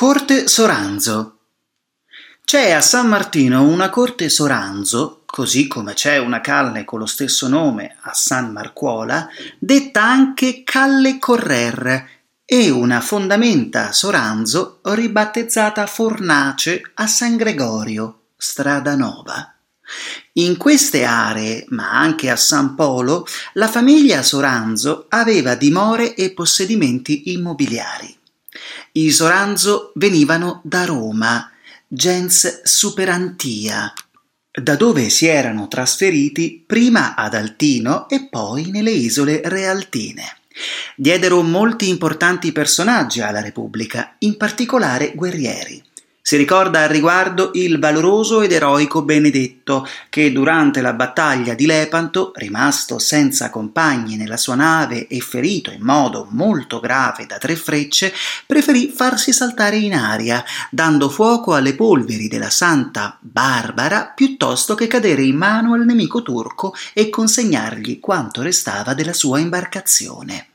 Corte Soranzo C'è a San Martino una corte Soranzo, così come c'è una calle con lo stesso nome a San Marcuola, detta anche Calle Correr, e una fondamenta Soranzo ribattezzata Fornace a San Gregorio, strada nova. In queste aree, ma anche a San Polo, la famiglia Soranzo aveva dimore e possedimenti immobiliari. I Soranzo venivano da Roma, gens superantia, da dove si erano trasferiti prima ad Altino e poi nelle isole Realtine. Diedero molti importanti personaggi alla Repubblica, in particolare guerrieri. Si ricorda al riguardo il valoroso ed eroico Benedetto, che durante la battaglia di Lepanto, rimasto senza compagni nella sua nave e ferito in modo molto grave da tre frecce, preferì farsi saltare in aria, dando fuoco alle polveri della Santa Barbara piuttosto che cadere in mano al nemico turco e consegnargli quanto restava della sua imbarcazione.